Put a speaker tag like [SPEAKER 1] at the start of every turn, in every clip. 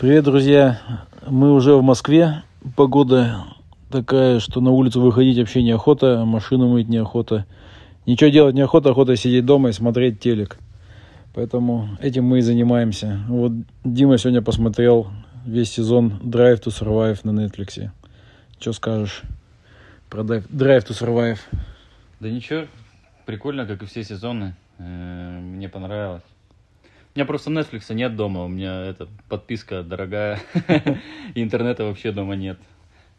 [SPEAKER 1] Привет, друзья! Мы уже в Москве. Погода такая, что на улицу выходить вообще неохота, машину мыть неохота. Ничего делать неохота, охота сидеть дома и смотреть телек. Поэтому этим мы и занимаемся. Вот Дима сегодня посмотрел весь сезон Drive to Survive на Netflix. Что скажешь про Drive to Survive?
[SPEAKER 2] Да ничего, прикольно, как и все сезоны. Э, мне понравилось. У меня просто Netflix нет дома, у меня эта подписка дорогая, и интернета вообще дома нет.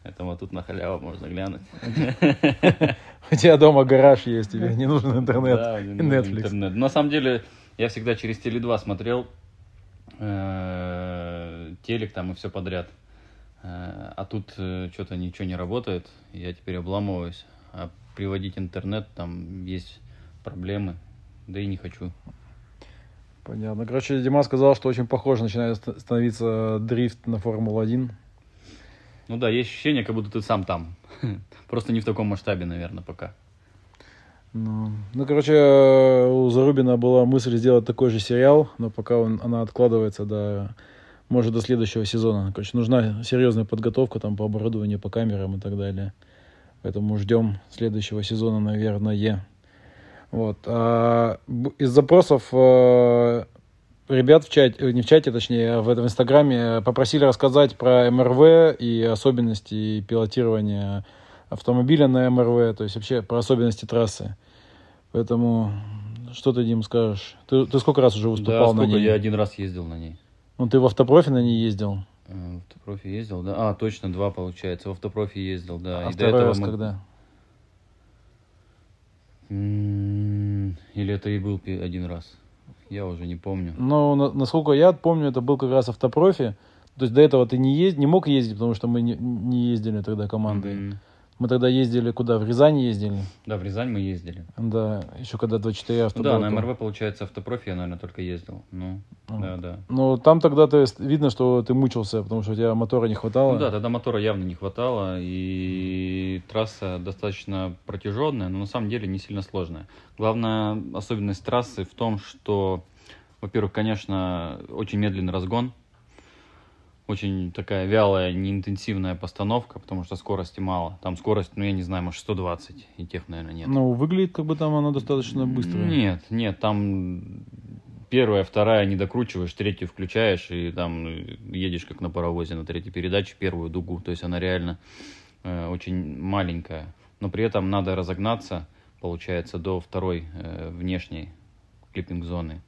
[SPEAKER 2] Поэтому тут на халяву можно глянуть.
[SPEAKER 1] У тебя дома гараж есть, тебе не нужен интернет
[SPEAKER 2] Да,
[SPEAKER 1] и Netflix.
[SPEAKER 2] интернет. На самом деле, я всегда через Теле2 смотрел э, телек там и все подряд. Э, А тут что-то ничего не работает, я теперь обламываюсь. А приводить интернет, там есть проблемы, да и не хочу.
[SPEAKER 1] Понятно. Короче, Дима сказал, что очень похоже начинает ст- становиться дрифт на Формулу-1.
[SPEAKER 2] Ну да, есть ощущение, как будто ты сам там. Просто не в таком масштабе, наверное, пока.
[SPEAKER 1] Ну, ну, короче, у Зарубина была мысль сделать такой же сериал, но пока он, она откладывается до, может, до следующего сезона. Короче, нужна серьезная подготовка там по оборудованию, по камерам и так далее. Поэтому ждем следующего сезона, наверное. Вот. А из запросов э, ребят в чате, э, не в чате, точнее, а в этом инстаграме э, попросили рассказать про МРВ и особенности пилотирования автомобиля на МРВ, то есть вообще про особенности трассы. Поэтому что ты, Дим, скажешь? Ты, ты сколько раз уже
[SPEAKER 2] Да,
[SPEAKER 1] выступал на
[SPEAKER 2] сколько
[SPEAKER 1] ней?
[SPEAKER 2] я один раз ездил на ней.
[SPEAKER 1] Ну, ты в автопрофи на ней ездил?
[SPEAKER 2] В автопрофи ездил, да? А, точно, два получается. В автопрофи ездил, да.
[SPEAKER 1] а
[SPEAKER 2] И до
[SPEAKER 1] второй
[SPEAKER 2] этого
[SPEAKER 1] раз
[SPEAKER 2] мы-
[SPEAKER 1] когда?
[SPEAKER 2] Или это и был один раз. Я уже не помню.
[SPEAKER 1] На- насколько я помню, это был как раз автопрофи. То есть до этого ты не, езд... не мог ездить, потому что мы не, не ездили тогда командой.
[SPEAKER 2] Мгм.
[SPEAKER 1] Мы тогда ездили куда? В Рязань ездили.
[SPEAKER 2] Да, в Рязань мы ездили.
[SPEAKER 1] Да, еще когда 24 авто
[SPEAKER 2] Ну да, на МРВ, получается, автопрофи я, наверное, только ездил. Ну,
[SPEAKER 1] А.
[SPEAKER 2] да, да.
[SPEAKER 1] Ну, там тогда то есть, видно, что ты мучился, потому что у тебя мотора не хватало.
[SPEAKER 2] Ну да, тогда мотора явно не хватало, и трасса достаточно протяженная, но на самом деле не сильно сложная. Главная особенность трассы в том, что, во-первых, конечно, очень медленный разгон, очень такая вялая, неинтенсивная постановка, потому что скорости мало. Там скорость, ну я не знаю, может 120, и тех, наверное, нет.
[SPEAKER 1] Ну, выглядит, как бы там она достаточно быстрая.
[SPEAKER 2] Нет, нет, там первая, вторая не докручиваешь, третью включаешь, и там ну, едешь как на паровозе на третьей передаче, первую дугу. То есть она реально э, очень маленькая. Но при этом надо разогнаться, получается, до второй э, внешней клиппинг-зоны.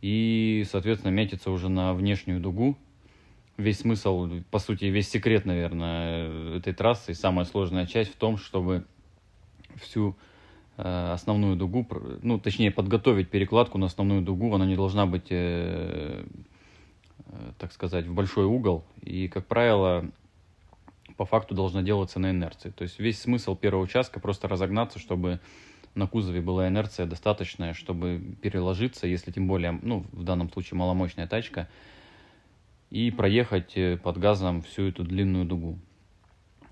[SPEAKER 2] И, соответственно, метиться уже на внешнюю дугу. Весь смысл, по сути, весь секрет, наверное, этой трассы, и самая сложная часть в том, чтобы всю э, основную дугу, ну, точнее, подготовить перекладку на основную дугу, она не должна быть, э, э, так сказать, в большой угол, и, как правило, по факту должна делаться на инерции. То есть весь смысл первого участка просто разогнаться, чтобы на кузове была инерция достаточная, чтобы переложиться, если тем более, ну, в данном случае маломощная тачка, и проехать э, под газом всю эту длинную дугу.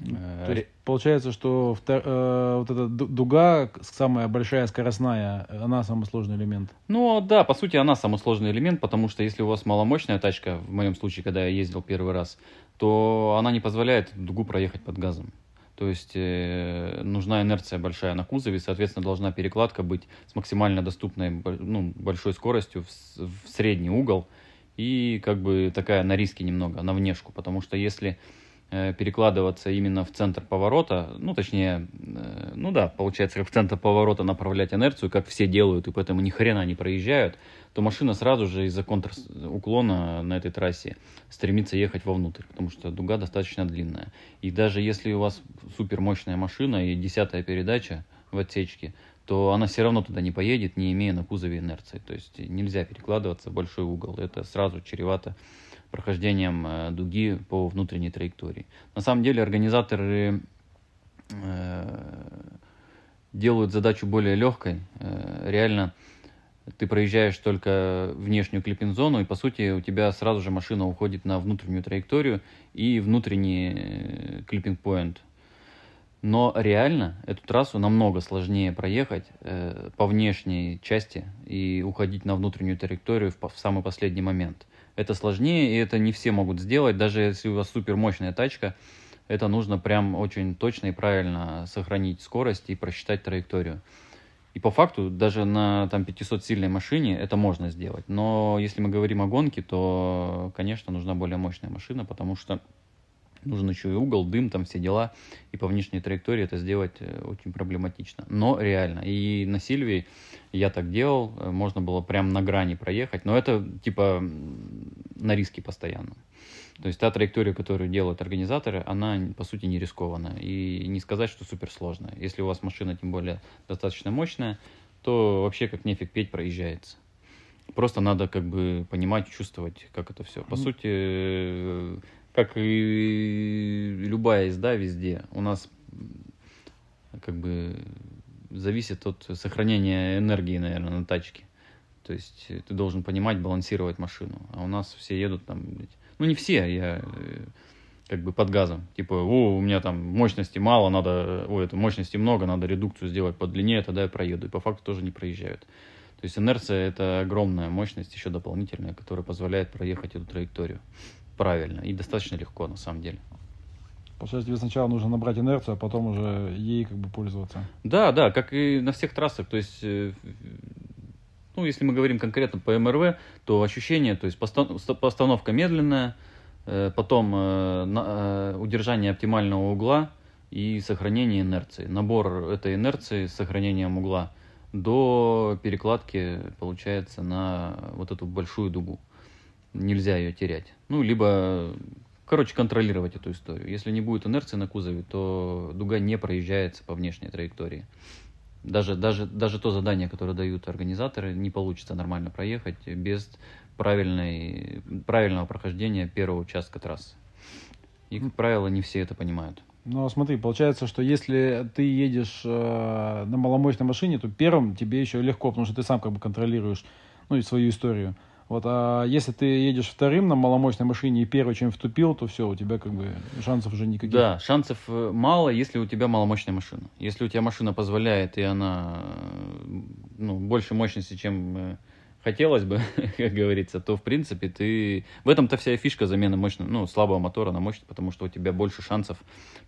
[SPEAKER 2] Э,
[SPEAKER 1] То есть, получается, что втор- э, вот эта ду- дуга, самая большая скоростная, она самый сложный элемент.
[SPEAKER 2] Ну да, по сути, она самый сложный элемент, потому что если у вас маломощная тачка, в моем случае, когда я ездил первый раз, то она не позволяет дугу проехать под газом. То есть э, нужна инерция большая на кузове, соответственно, должна перекладка быть с максимально доступной ну, большой скоростью в, в средний угол и как бы такая на риске немного, на внешку, потому что если э, перекладываться именно в центр поворота, ну, точнее, э, ну да, получается, как в центр поворота направлять инерцию, как все делают, и поэтому ни хрена не проезжают, то машина сразу же из-за контруклона на этой трассе стремится ехать вовнутрь, потому что дуга достаточно длинная. И даже если у вас супер мощная машина и десятая передача в отсечке, то она все равно туда не поедет, не имея на кузове инерции. То есть нельзя перекладываться в большой угол. Это сразу чревато прохождением э, дуги по внутренней траектории. На самом деле организаторы э, делают задачу более легкой. Э, реально ты проезжаешь только внешнюю клиппинг-зону, и по сути у тебя сразу же машина уходит на внутреннюю траекторию и внутренний клиппинг-поинт. Но реально эту трассу намного сложнее проехать э, по внешней части и уходить на внутреннюю траекторию в, в самый последний момент. это сложнее, и это не все могут сделать, даже если у вас супер мощная тачка, это нужно прям очень точно и правильно сохранить скорость и просчитать траекторию. И по факту даже на там 500-сильной машине это можно сделать. Но если мы говорим о гонке, то, конечно, нужна более мощная машина, потому что нужен еще и угол, дым, там все дела. И по внешней траектории это сделать э, очень проблематично. Но реально. И на Сильвии я так делал, э, можно было прям на грани проехать. Но это типа на риске постоянно. То есть та траектория, которую делают организаторы, она по сути не рискованная. И не сказать, что суперсложная. Если у вас машина тем более достаточно мощная, то вообще как нефиг петь проезжается. Просто надо как бы понимать, чувствовать, как это все. По сути, э, как и любая езда везде, у нас как бы зависит от сохранения энергии, наверное, на тачке. То есть ты должен понимать, балансировать машину. А у нас все едут там, ну не все, я э, как бы под газом. Типа, о, у меня там мощности мало, надо, о, это мощности много, надо редукцию сделать подлиннее, тогда я проеду. И по факту тоже не проезжают. То есть инерция это огромная мощность, еще дополнительная, которая позволяет проехать эту траекторию правильно и достаточно легко на самом деле.
[SPEAKER 1] Получается, тебе сначала нужно набрать инерцию, а потом уже ей как бы пользоваться.
[SPEAKER 2] Да, да, как и на всех трассах. То есть, э, ну, если мы говорим конкретно по МРВ, то ощущение, то есть постановка медленная, э, потом э, удержание оптимального угла и сохранение инерции. Набор этой инерции с сохранением угла до перекладки получается на вот эту большую дугу нельзя ее терять. Ну, либо, короче, контролировать эту историю. Если не будет инерции на кузове, то дуга не проезжается по внешней траектории. Даже, даже, даже то задание, которое дают организаторы, не получится нормально проехать без правильной, правильного прохождения первого участка трассы. И, как правило, не все это понимают.
[SPEAKER 1] Ну, смотри, получается, что если ты едешь э, на маломощной машине, то первым тебе еще легко, потому что ты сам как бы контролируешь ну, и свою историю. Вот, а если ты едешь вторым на маломощной машине и первый чем втупил, то все, у тебя как бы шансов уже никаких.
[SPEAKER 2] Да, шансов э, мало, если у тебя маломощная машина. Если у тебя машина позволяет, и она э, ну, больше мощности, чем э, хотелось бы, как говорится, то в принципе ты... В этом-то вся фишка замены мощного, ну, слабого мотора на мощный, потому что у тебя больше шансов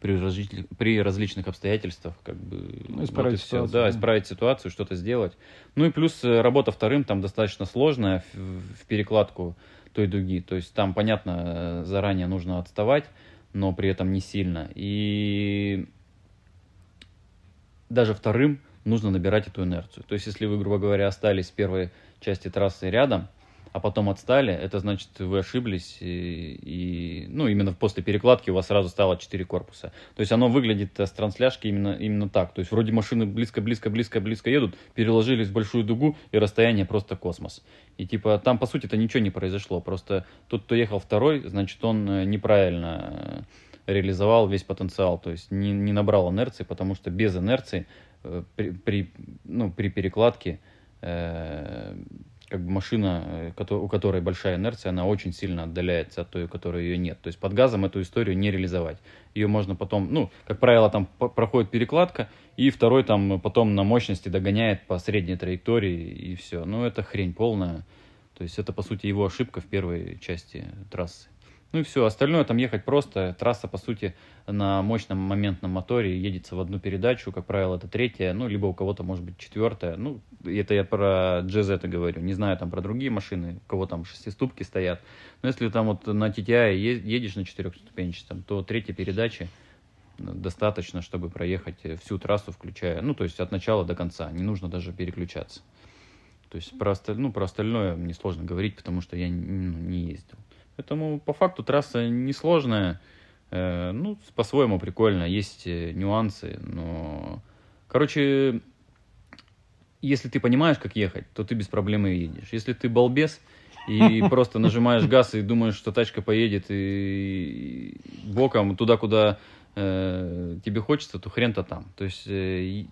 [SPEAKER 2] при, разли... при различных обстоятельствах как бы...
[SPEAKER 1] Ну, исправить вот ситуацию.
[SPEAKER 2] Да, да, исправить ситуацию, что-то сделать. Ну и плюс э, работа вторым там достаточно сложная в, в перекладку той дуги. То есть там, понятно, заранее нужно отставать, но при этом не сильно. И даже вторым нужно набирать эту инерцию. То есть, если вы, грубо говоря, остались первой части трассы рядом, а потом отстали, это значит, вы ошиблись, и, и ну, именно после перекладки у вас сразу стало 4 корпуса. То есть оно выглядит с трансляшки именно, именно так. То есть вроде машины близко-близко-близко-близко едут, переложились в большую дугу, и расстояние просто космос. И типа там, по сути, это ничего не произошло. Просто тот, кто ехал второй, значит, он э, неправильно э, реализовал весь потенциал, то есть не, не набрал инерции, потому что без инерции э, при, при, ну, при перекладке Э, как бы машина, э, у которой большая инерция, она очень сильно отдаляется от той, у которой ее нет. То есть под газом эту историю не реализовать. Ее можно потом, ну, как правило, там проходит перекладка, и второй там потом на мощности догоняет по средней траектории, и все. Ну, это хрень полная. То есть это, по сути, его ошибка в первой части трассы. Ну и все, остальное там ехать просто. Трасса, по сути, на мощном моментном моторе едется в одну передачу, как правило, это третья, ну, либо у кого-то, может быть, четвертая. Ну, это я про GZ говорю, не знаю там про другие машины, у кого там шестиступки стоят. Но если там вот на TTI едешь на четырехступенчатом, то третья передача ну, достаточно, чтобы проехать всю трассу, включая, ну, то есть от начала до конца, не нужно даже переключаться. То есть про, ну, про остальное мне сложно говорить, потому что я ну, не ездил. Поэтому по факту трасса несложная, э, ну, по-своему прикольно, есть э, нюансы, но... Короче, если ты понимаешь, как ехать, то ты без проблем и едешь. Если ты балбес и просто нажимаешь газ и думаешь, что тачка поедет и боком туда, куда э, тебе хочется, то хрен-то там. То есть э,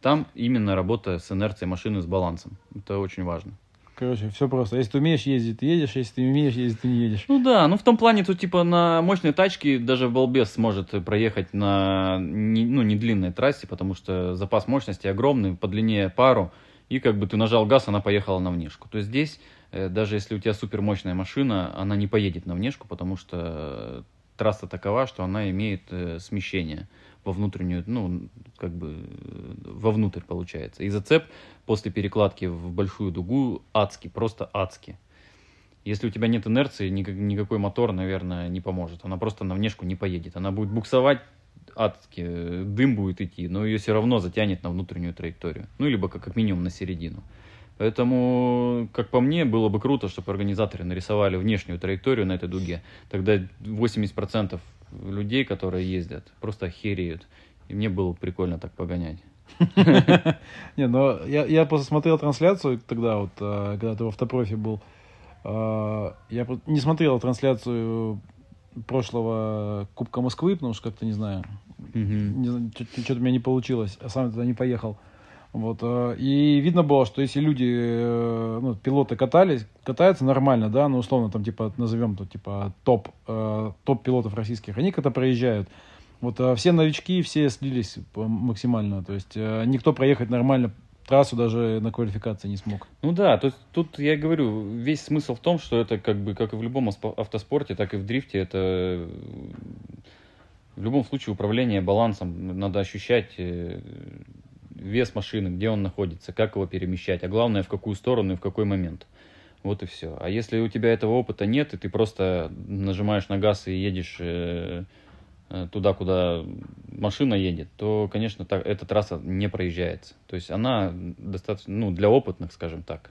[SPEAKER 2] там именно работа с инерцией машины, с балансом. Это очень важно.
[SPEAKER 1] Короче, все просто. Если ты умеешь ездить, ты едешь, если ты не умеешь ездить, ты не едешь.
[SPEAKER 2] Ну да, ну в том плане, тут типа на мощной тачке даже балбес сможет проехать на не, ну, не длинной трассе, потому что запас мощности огромный, по длине пару, и как бы ты нажал газ, она поехала на внешку. То есть здесь э, даже если у тебя супермощная машина, она не поедет на внешку, потому что трасса такова, что она имеет э, смещение во внутреннюю, ну, как бы э, вовнутрь получается. И зацеп после перекладки в большую дугу адский, просто адский. Если у тебя нет инерции, никак, никакой мотор, наверное, не поможет. Она просто на внешку не поедет. Она будет буксовать адски, дым будет идти, но ее все равно затянет на внутреннюю траекторию. Ну, либо как, как минимум на середину. Поэтому, как по мне, было бы круто, чтобы организаторы нарисовали внешнюю траекторию на этой дуге. Тогда 80% людей, которые ездят, просто охереют. И мне было прикольно так погонять.
[SPEAKER 1] Не, но я, я просто смотрел трансляцию тогда, вот, а, когда ты в автопрофе был. А, я не смотрел трансляцию прошлого Кубка Москвы, потому что как-то, не знаю, что-то у меня не получилось, а сам туда не поехал. Вот, э, и видно было, что если люди, э, ну, пилоты катались, катаются нормально, да, ну, условно, там, типа, назовем то, типа, топ, э, топ пилотов российских, они когда проезжают, вот все новички, все слились максимально, то есть никто проехать нормально трассу даже на квалификации не смог.
[SPEAKER 2] Ну да, то есть тут я говорю, весь смысл в том, что это как бы, как и в любом автоспорте, так и в дрифте, это в любом случае управление балансом надо ощущать вес машины, где он находится, как его перемещать, а главное, в какую сторону и в какой момент. Вот и все. А если у тебя этого опыта нет, и ты просто нажимаешь на газ и едешь э, э, туда, куда машина едет, то, конечно, так, эта трасса не проезжается. То есть она достаточно, ну, для опытных, скажем так.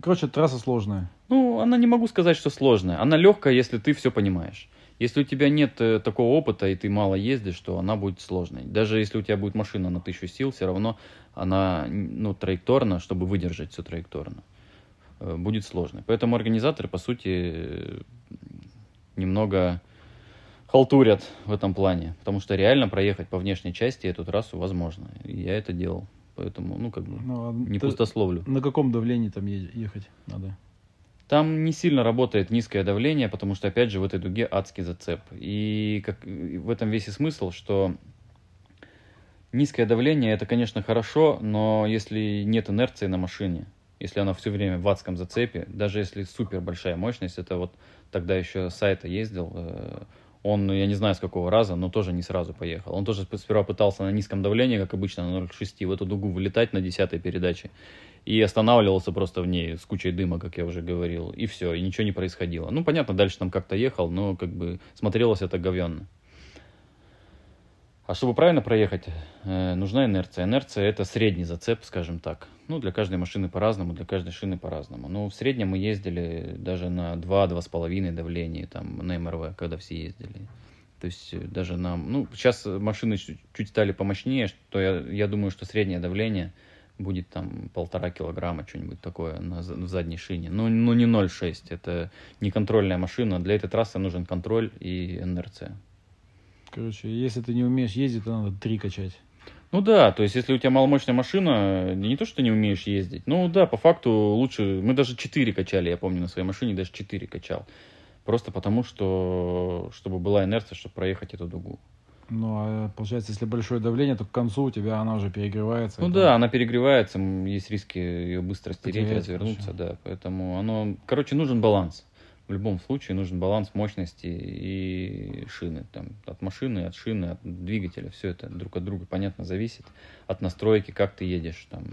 [SPEAKER 1] Короче, трасса сложная.
[SPEAKER 2] Ну, она не могу сказать, что сложная. Она легкая, если ты все понимаешь. Если у тебя нет э, такого опыта и ты мало ездишь, то она будет сложной. Даже если у тебя будет машина на тысячу сил, все равно она ну, траекторна, чтобы выдержать все траекторно, э, будет сложной. Поэтому организаторы, по сути, немного халтурят в этом плане, потому что реально проехать по внешней части эту трассу возможно. И я это делал. Поэтому, ну, как бы, ну, а не пустословлю.
[SPEAKER 1] На каком давлении там ехать надо?
[SPEAKER 2] Там не сильно работает низкое давление, потому что, опять же, в этой дуге адский зацеп. И как, в этом весь и смысл, что низкое давление это, конечно, хорошо, но если нет инерции на машине, если она все время в адском зацепе, даже если супер большая мощность, это вот тогда еще сайта ездил, э, он, я не знаю с какого раза, но тоже не сразу поехал. Он тоже сперва пытался на низком давлении, как обычно, на 0,6 в эту дугу вылетать на десятой передаче и останавливался просто в ней с кучей дыма, как я уже говорил, и все, и ничего не происходило. Ну, понятно, дальше там как-то ехал, но как бы смотрелось это говенно. А чтобы правильно проехать, э, нужна инерция. Инерция это средний зацеп, скажем так. Ну, для каждой машины по-разному, для каждой шины по-разному. Но в среднем мы ездили даже на 2-2,5 давления, там, на МРВ, когда все ездили. То есть э, даже нам, ну, сейчас машины чуть стали помощнее, что я, я думаю, что среднее давление – будет там полтора килограмма, что-нибудь такое на, в задней шине. Ну, ну не 0,6, это не контрольная машина. Для этой трассы нужен контроль и инерция.
[SPEAKER 1] Короче, если ты не умеешь ездить, то надо три качать.
[SPEAKER 2] Ну да, то есть если у тебя маломощная машина, не то, что ты не умеешь ездить, ну да, по факту лучше, мы даже 4 качали, я помню, на своей машине даже 4 качал. Просто потому, что, чтобы была инерция, чтобы проехать эту дугу.
[SPEAKER 1] Ну, а получается, если большое давление, то к концу у тебя она уже перегревается.
[SPEAKER 2] Ну да, она перегревается, есть риски ее быстро стереть, развернуться, хорошо. да. Поэтому оно, короче, нужен баланс. В любом случае нужен баланс мощности и шины. Там, от машины, от шины, от двигателя. Все это друг от друга, понятно, зависит. От настройки, как ты едешь. Там.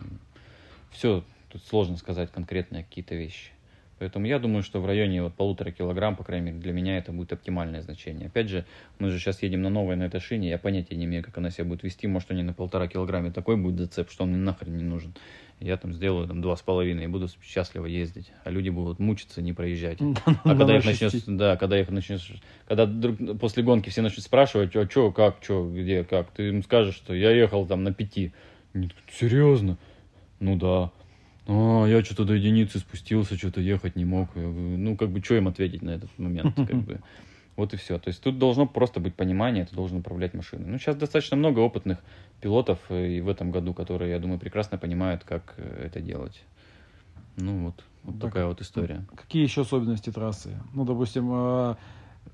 [SPEAKER 2] Все, тут сложно сказать конкретные какие-то вещи. Поэтому я думаю, что в районе вот полутора килограмм, по крайней мере, для меня это будет оптимальное значение. Опять же, мы же сейчас едем на новой на этой шине, я понятия не имею, как она себя будет вести. Может, они на полтора килограмме такой будет зацеп, что он мне нахрен не нужен. Я там сделаю там два с половиной и буду счастливо ездить, а люди будут мучиться, не проезжать. А когда их начнешь, да, когда их начнешь, когда после гонки все начнут спрашивать, а что, как, что, где, как, ты им скажешь, что я ехал там на пяти. Серьезно? Ну да а, я что-то до единицы спустился, что-то ехать не мог. Ну, как бы, что им ответить на этот момент, как бы. Вот и все. То есть тут должно просто быть понимание, ты должен управлять машиной. Ну, сейчас достаточно много опытных пилотов э, и в этом году, которые, я думаю, прекрасно понимают, как э, это делать. Ну, вот, вот так, такая вот история.
[SPEAKER 1] Какие еще особенности трассы? Ну, допустим, э,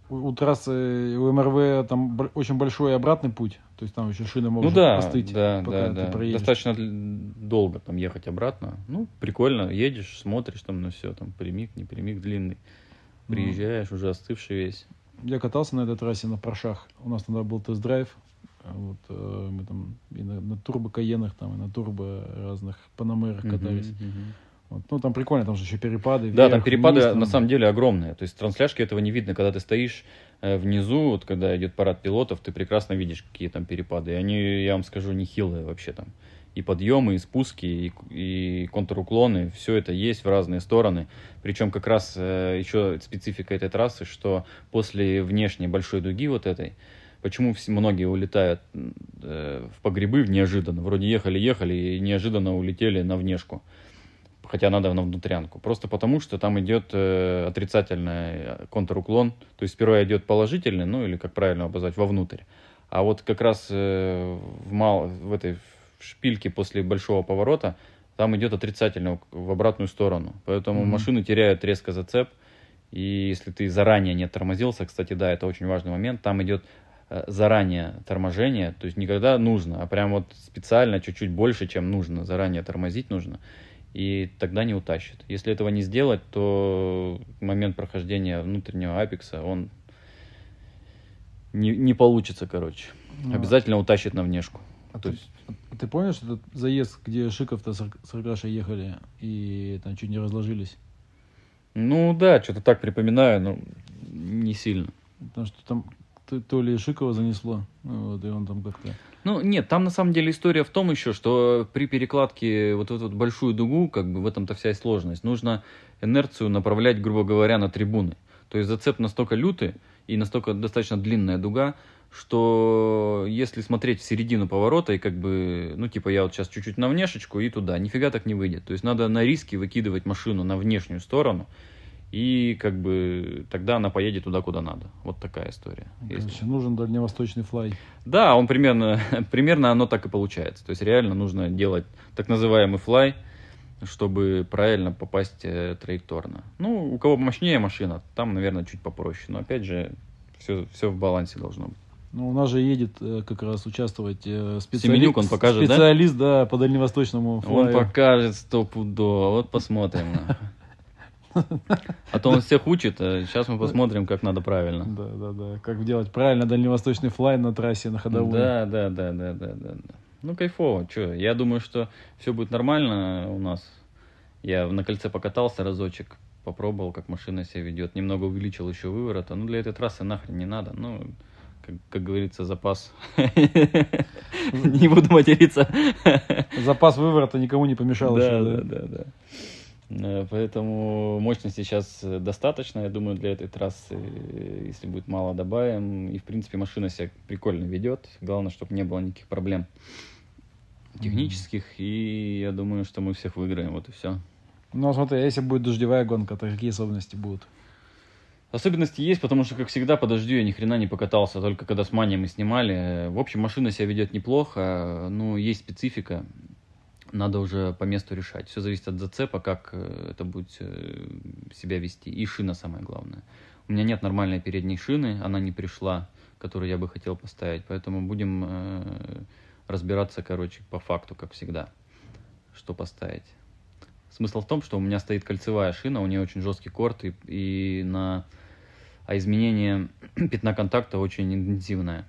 [SPEAKER 1] у, у трассы у МРВ там очень большой обратный путь, то есть там еще шины могут
[SPEAKER 2] Ну да,
[SPEAKER 1] остыть,
[SPEAKER 2] да,
[SPEAKER 1] пока
[SPEAKER 2] да,
[SPEAKER 1] ты
[SPEAKER 2] да.
[SPEAKER 1] проедешь.
[SPEAKER 2] Достаточно долго там ехать обратно. Ну, прикольно, едешь, смотришь там на все, там прямик, не прямик, длинный.
[SPEAKER 1] Ну.
[SPEAKER 2] Приезжаешь, уже остывший весь.
[SPEAKER 1] Я катался на этой трассе на Паршах. У нас тогда был тест-драйв. Вот, э, мы там и на, на турбо Каенах, там, и на турбо разных Панамерах катались.
[SPEAKER 2] Мгм, мгм.
[SPEAKER 1] Вот. Ну, там прикольно, там же еще перепады.
[SPEAKER 2] Да, там перепады
[SPEAKER 1] вниз, там.
[SPEAKER 2] на самом деле огромные. То есть трансляшки этого не видно, когда ты стоишь э, внизу, вот когда идет парад пилотов, ты прекрасно видишь, какие там перепады. И они, я вам скажу, нехилые вообще там. И подъемы, и спуски, и, и контруклоны, все это есть в разные стороны. Причем как раз э, еще специфика этой трассы, что после внешней большой дуги вот этой, почему все, многие улетают э, в погребы неожиданно, вроде ехали-ехали и неожиданно улетели на внешку хотя надо на внутрянку. Просто потому, что там идет э, отрицательный контруклон. То есть сперва идет положительный, ну или как правильно обозвать, вовнутрь. А вот как раз э, в, мал, в этой шпильке после большого поворота там идет отрицательно в обратную сторону. Поэтому
[SPEAKER 1] Мгм.
[SPEAKER 2] машины теряют резко зацеп. И если ты заранее не тормозился, кстати, да, это очень важный момент, там идет э, заранее торможение, то есть не когда нужно, а прям вот специально чуть-чуть больше, чем нужно, заранее тормозить нужно, и тогда не утащит. Если этого не сделать, то момент прохождения внутреннего апекса, он не, не получится, короче.
[SPEAKER 1] Ну,
[SPEAKER 2] Обязательно утащит на внешку.
[SPEAKER 1] А
[SPEAKER 2] То
[SPEAKER 1] ты,
[SPEAKER 2] есть,
[SPEAKER 1] а ты помнишь этот заезд, где Шиков-то с Аркашей ехали и там чуть не разложились?
[SPEAKER 2] ну да, что-то так припоминаю, но не сильно.
[SPEAKER 1] Потому что там то, то ли Шикова занесло, ну, вот, и он там как-то...
[SPEAKER 2] Ну, нет, там на самом деле история в том еще, что при перекладке вот эту вот большую дугу, как бы в этом-то вся и сложность, нужно инерцию направлять, грубо говоря, на трибуны. То есть зацеп настолько лютый и настолько достаточно длинная дуга, что если смотреть в середину поворота и как бы, ну, типа я вот сейчас чуть-чуть на внешечку и туда, нифига так не выйдет. То есть надо на риски выкидывать машину на внешнюю сторону, и как бы тогда она поедет туда, куда надо. Вот такая история.
[SPEAKER 1] Короче, нужен дальневосточный флай.
[SPEAKER 2] Да, он примерно, примерно оно так и получается. То есть реально нужно делать так называемый флай, чтобы правильно попасть э, траекторно. Ну, у кого мощнее машина, там, наверное, чуть попроще. Но опять же, все, все в балансе должно быть.
[SPEAKER 1] Ну, у нас же едет э, как раз участвовать э, специали-
[SPEAKER 2] Семенюк он покажет, да?
[SPEAKER 1] специалист, да, по дальневосточному
[SPEAKER 2] Он
[SPEAKER 1] флаю.
[SPEAKER 2] покажет стопудово. Вот посмотрим. А то он всех учит, а сейчас мы посмотрим, как надо правильно.
[SPEAKER 1] Да, да, да. Как делать правильно дальневосточный флай на трассе, на ходовой.
[SPEAKER 2] Да, да, да, да, да, да. Ну, кайфово. Че, я думаю, что все будет нормально у нас. Я на кольце покатался разочек, попробовал, как машина себя ведет. Немного увеличил еще выворота. Ну, для этой трассы нахрен не надо. Ну, как, как говорится, запас. Не буду материться.
[SPEAKER 1] Запас выворота никому не помешал еще,
[SPEAKER 2] да, да, да. Э, Поэтому мощности сейчас э, достаточно, я думаю, для этой трассы. Э, Если будет мало, добавим. И, в принципе, машина себя прикольно ведет. Главное, чтобы не было никаких проблем технических. И я думаю, что мы всех выиграем. Вот и все.
[SPEAKER 1] Ну, смотри, а если будет дождевая гонка, то какие особенности будут?
[SPEAKER 2] Особенности есть, потому что, как всегда, по дождю я ни хрена не покатался, только когда с Маней мы снимали. В общем, машина себя ведет неплохо, но есть специфика, надо уже по месту решать. Все зависит от зацепа, как э, это будет э, себя вести. И шина самое главное. У меня нет нормальной передней шины, она не пришла, которую я бы хотел поставить, поэтому будем э, разбираться, короче, по факту, как всегда, что поставить. Смысл в том, что у меня стоит кольцевая шина, у нее очень жесткий корт, и, и на... а изменение пятна контакта очень интенсивное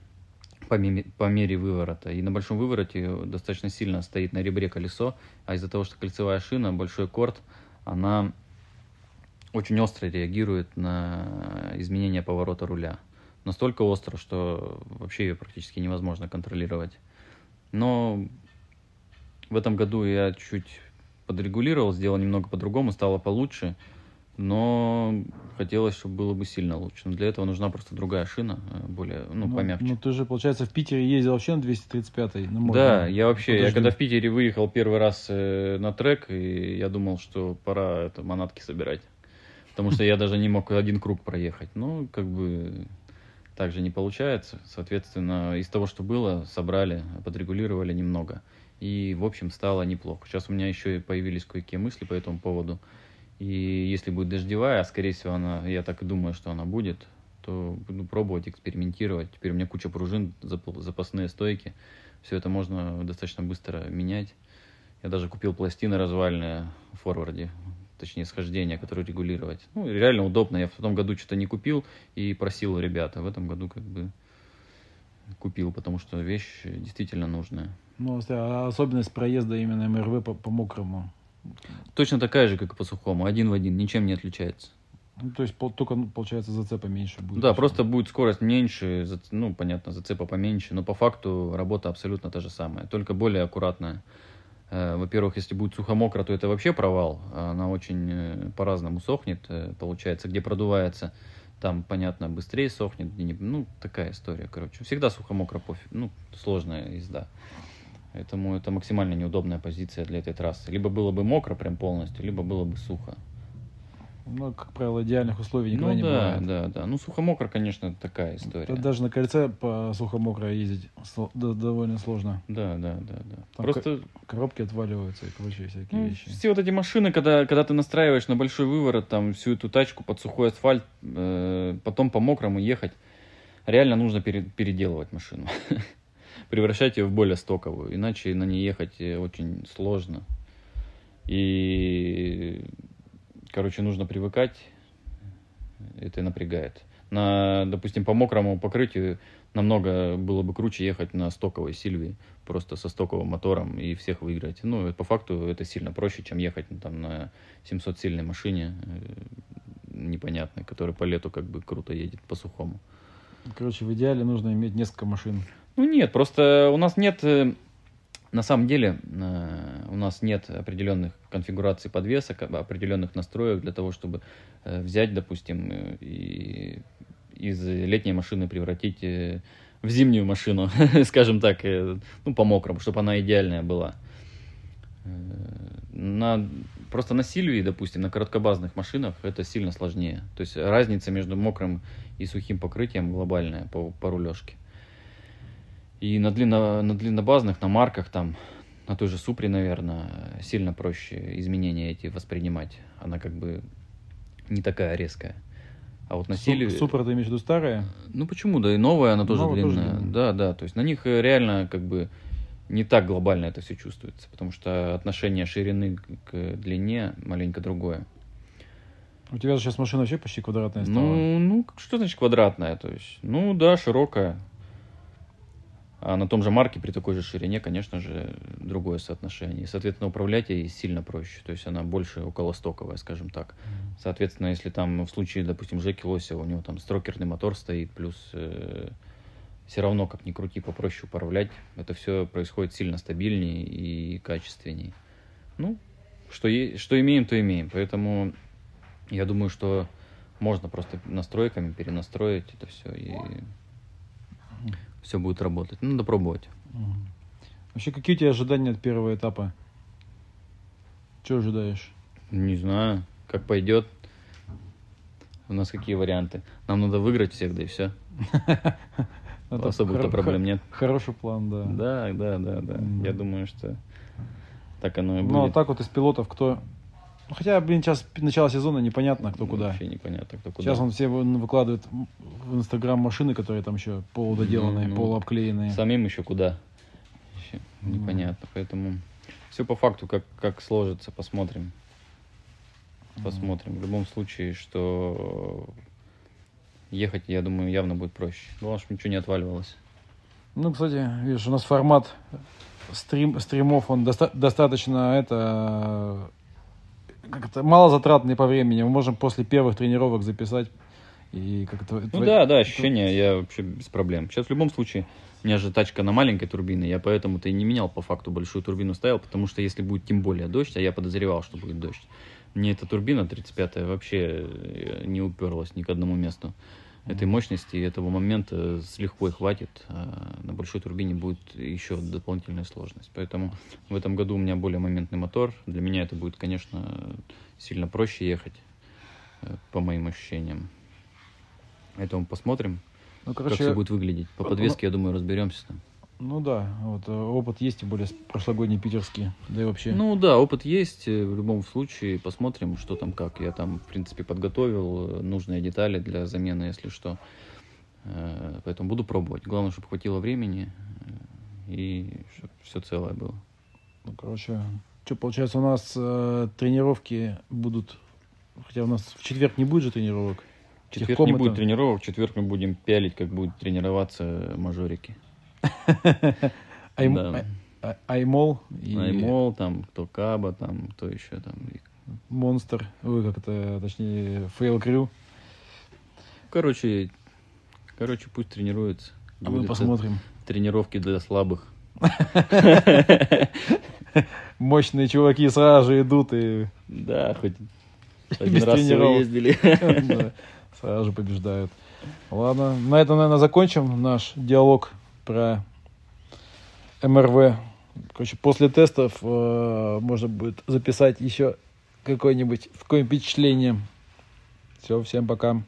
[SPEAKER 2] по, ме- по мере выворота. И на большом вывороте достаточно сильно стоит на ребре колесо, а из-за того, что кольцевая шина, большой корт, она очень остро реагирует на изменение поворота руля. Настолько остро, что вообще ее практически невозможно контролировать. Но в этом году я чуть подрегулировал, сделал немного по-другому, стало получше. Но хотелось, чтобы было бы сильно лучше. Но для этого нужна просто другая шина, э, более, ну, помягче.
[SPEAKER 1] Ну, ты же, получается, в Питере ездил вообще на 235-й? на
[SPEAKER 2] Да, я вообще, я
[SPEAKER 1] Подожди.
[SPEAKER 2] когда в Питере выехал первый раз э, на трек, и я думал, что пора это манатки собирать. Потому что я даже не мог один круг проехать. Ну, как бы так же не получается. Соответственно, из того, что было, собрали, подрегулировали немного. И, в общем, стало неплохо. Сейчас у меня еще и появились кое-какие мысли по этому поводу. И если будет дождевая, а скорее всего она, я так и думаю, что она будет, то буду пробовать, экспериментировать. Теперь у меня куча пружин, зап- запасные стойки. Все это можно достаточно быстро менять. Я даже купил пластины развальные в форварде, точнее схождения, которые регулировать. Ну, реально удобно. Я в том году что-то не купил и просил у ребят. А в этом году как бы купил, потому что вещь действительно нужная.
[SPEAKER 1] Ну, а особенность проезда именно МРВ по, по мокрому.
[SPEAKER 2] Точно такая же, как и по сухому, один в один, ничем не отличается.
[SPEAKER 1] Ну, то есть пол- только, ну, получается, зацепа меньше будет.
[SPEAKER 2] Да, просто будет скорость меньше, ну, понятно, зацепа поменьше, но по факту работа абсолютно та же самая, только более аккуратная. Э, Во-первых, если будет сухо-мокро, то это вообще провал. Она очень э, по-разному сохнет, э, получается, где продувается, там, понятно, быстрее сохнет, ну, такая история, короче. Всегда сухо-мокро, пофиг, ну, сложная езда. Поэтому это максимально неудобная позиция для этой трассы. Либо было бы мокро прям полностью, либо было бы сухо.
[SPEAKER 1] Ну, как правило, идеальных условий никогда
[SPEAKER 2] ну
[SPEAKER 1] не
[SPEAKER 2] да,
[SPEAKER 1] бывает.
[SPEAKER 2] да, да. Ну, сухо-мокро, конечно, такая история.
[SPEAKER 1] Тут даже на кольце по сухо-мокро ездить довольно сложно.
[SPEAKER 2] Да, да, да, да.
[SPEAKER 1] Там
[SPEAKER 2] Просто
[SPEAKER 1] Коробки отваливаются и прочие всякие
[SPEAKER 2] ну,
[SPEAKER 1] вещи.
[SPEAKER 2] все вот эти машины, когда, когда ты настраиваешь на большой выворот, там всю эту тачку под сухой асфальт, э, потом по мокрому ехать, реально нужно пере- переделывать машину. Превращать ее в более стоковую, иначе на ней ехать э, очень сложно. И, короче, нужно привыкать, это напрягает. На, допустим, по мокрому покрытию намного было бы круче ехать на стоковой Сильвии, просто со стоковым мотором и всех выиграть. Ну, по факту это сильно проще, чем ехать ну, там, на 700-сильной машине э, непонятной, которая по лету как бы круто едет по сухому.
[SPEAKER 1] Короче, в идеале нужно иметь несколько машин.
[SPEAKER 2] Ну нет, просто у нас нет, э, на самом деле, э, у нас нет определенных конфигураций подвесок, об- определенных настроек для того, чтобы э, взять, допустим, и из летней машины превратить в зимнюю машину, скажем так, ну по мокрому, чтобы она идеальная была. На, просто на Сильвии, допустим, на короткобазных машинах это сильно сложнее. То есть разница между мокрым и сухим покрытием глобальная по, по рулежке. И на, длинно, на длиннобазных, на марках, там, на той же Супре, наверное, сильно проще изменения эти воспринимать. Она как бы не такая резкая. А вот на
[SPEAKER 1] Су-
[SPEAKER 2] Сильвии...
[SPEAKER 1] Супра, ты имеешь в виду старые?
[SPEAKER 2] Ну почему? Да и новая, она тоже
[SPEAKER 1] Новая тоже
[SPEAKER 2] длинная.
[SPEAKER 1] длинная.
[SPEAKER 2] да, да. То есть на них э, реально как бы не так глобально это все чувствуется, потому что отношение ширины к- длине маленько другое.
[SPEAKER 1] У тебя же сейчас машина вообще почти квадратная стала.
[SPEAKER 2] Ну, ну, что значит квадратная? То есть, ну да, широкая. А на том же марке при такой же ширине, конечно же, другое соотношение. И, соответственно, управлять ей сильно проще. То есть она больше околостоковая, скажем так. Соответственно, если там в случае, допустим, Жеки Лосева, у него там строкерный мотор стоит, плюс все равно, как ни крути, попроще управлять. Это все происходит сильно стабильнее и качественнее. Ну, что, е- что имеем, то имеем. Поэтому я думаю, что можно просто настройками перенастроить это все и все будет работать. Ну, надо пробовать.
[SPEAKER 1] Вообще, какие у тебя ожидания от первого этапа? Что ожидаешь?
[SPEAKER 2] Не знаю, как пойдет. У нас какие варианты? Нам надо выиграть всех, да и все.
[SPEAKER 1] Это
[SPEAKER 2] Особых-то проблем нет.
[SPEAKER 1] Хороший план, да.
[SPEAKER 2] Да, да, да, да. Я думаю, что так оно и
[SPEAKER 1] Ну, а
[SPEAKER 2] будет.
[SPEAKER 1] так вот из пилотов кто... Ну, хотя, блин, сейчас начало сезона, непонятно, кто куда.
[SPEAKER 2] Вообще непонятно, кто куда.
[SPEAKER 1] Сейчас он все вы- выкладывает в Инстаграм машины, которые там еще полудоделанные,
[SPEAKER 2] Ну, ну.
[SPEAKER 1] полуобклеенные.
[SPEAKER 2] Самим еще куда? Ещё
[SPEAKER 1] Ну.
[SPEAKER 2] непонятно. Поэтому все по факту, как, как сложится, посмотрим. Посмотрим. В любом случае, что ехать, я думаю, явно будет проще. Главное, чтобы ничего не отваливалось.
[SPEAKER 1] Ну, кстати, видишь, у нас формат стрим, стримов, он доста- достаточно это, как это мало затратный по времени. Мы можем после первых тренировок записать и как это.
[SPEAKER 2] Ну да, да, ощущения я вообще без проблем. Сейчас в любом случае, у меня же тачка на маленькой турбине, я поэтому-то и не менял по факту большую турбину ставил, потому что если будет тем более дождь, а я подозревал, что будет дождь, мне эта турбина 35-я вообще э, не уперлась ни к одному месту. Этой мощности и этого момента с лихвой хватит, а на большой турбине будет еще дополнительная сложность. Поэтому в этом году у меня более моментный мотор. Для меня это будет, конечно, сильно проще ехать, э, по моим ощущениям. Поэтому посмотрим,
[SPEAKER 1] Ну,
[SPEAKER 2] как
[SPEAKER 1] короче,
[SPEAKER 2] все будет выглядеть. По
[SPEAKER 1] ну,
[SPEAKER 2] подвеске, я думаю, разберемся там.
[SPEAKER 1] Ну да, вот э, опыт есть, тем более прошлогодний питерский, да и вообще.
[SPEAKER 2] Ну да, опыт есть, э, в любом случае посмотрим, что там как. Я там, в принципе, подготовил э, нужные детали для замены, если что. Поэтому буду пробовать. Главное, чтобы хватило времени и чтобы все целое было.
[SPEAKER 1] Ну, короче, что получается, у нас э, тренировки будут, хотя у нас в четверг не будет же тренировок.
[SPEAKER 2] В четверг не будет тренировок, в четверг мы будем пялить, как будут тренироваться мажорики.
[SPEAKER 1] Аймол.
[SPEAKER 2] Аймол, там, кто Каба, там, кто еще там.
[SPEAKER 1] Монстр, ой, как это, точнее, Фейл Крю.
[SPEAKER 2] Короче, короче, пусть тренируется.
[SPEAKER 1] А мы посмотрим.
[SPEAKER 2] Тренировки для слабых.
[SPEAKER 1] Мощные чуваки сразу же идут и...
[SPEAKER 2] Да, хоть один раз ездили.
[SPEAKER 1] Сразу же побеждают. Ладно, на этом, наверное, закончим наш диалог про МРВ. Короче, после тестов э, можно будет записать еще какое-нибудь какое впечатление. Все, всем пока.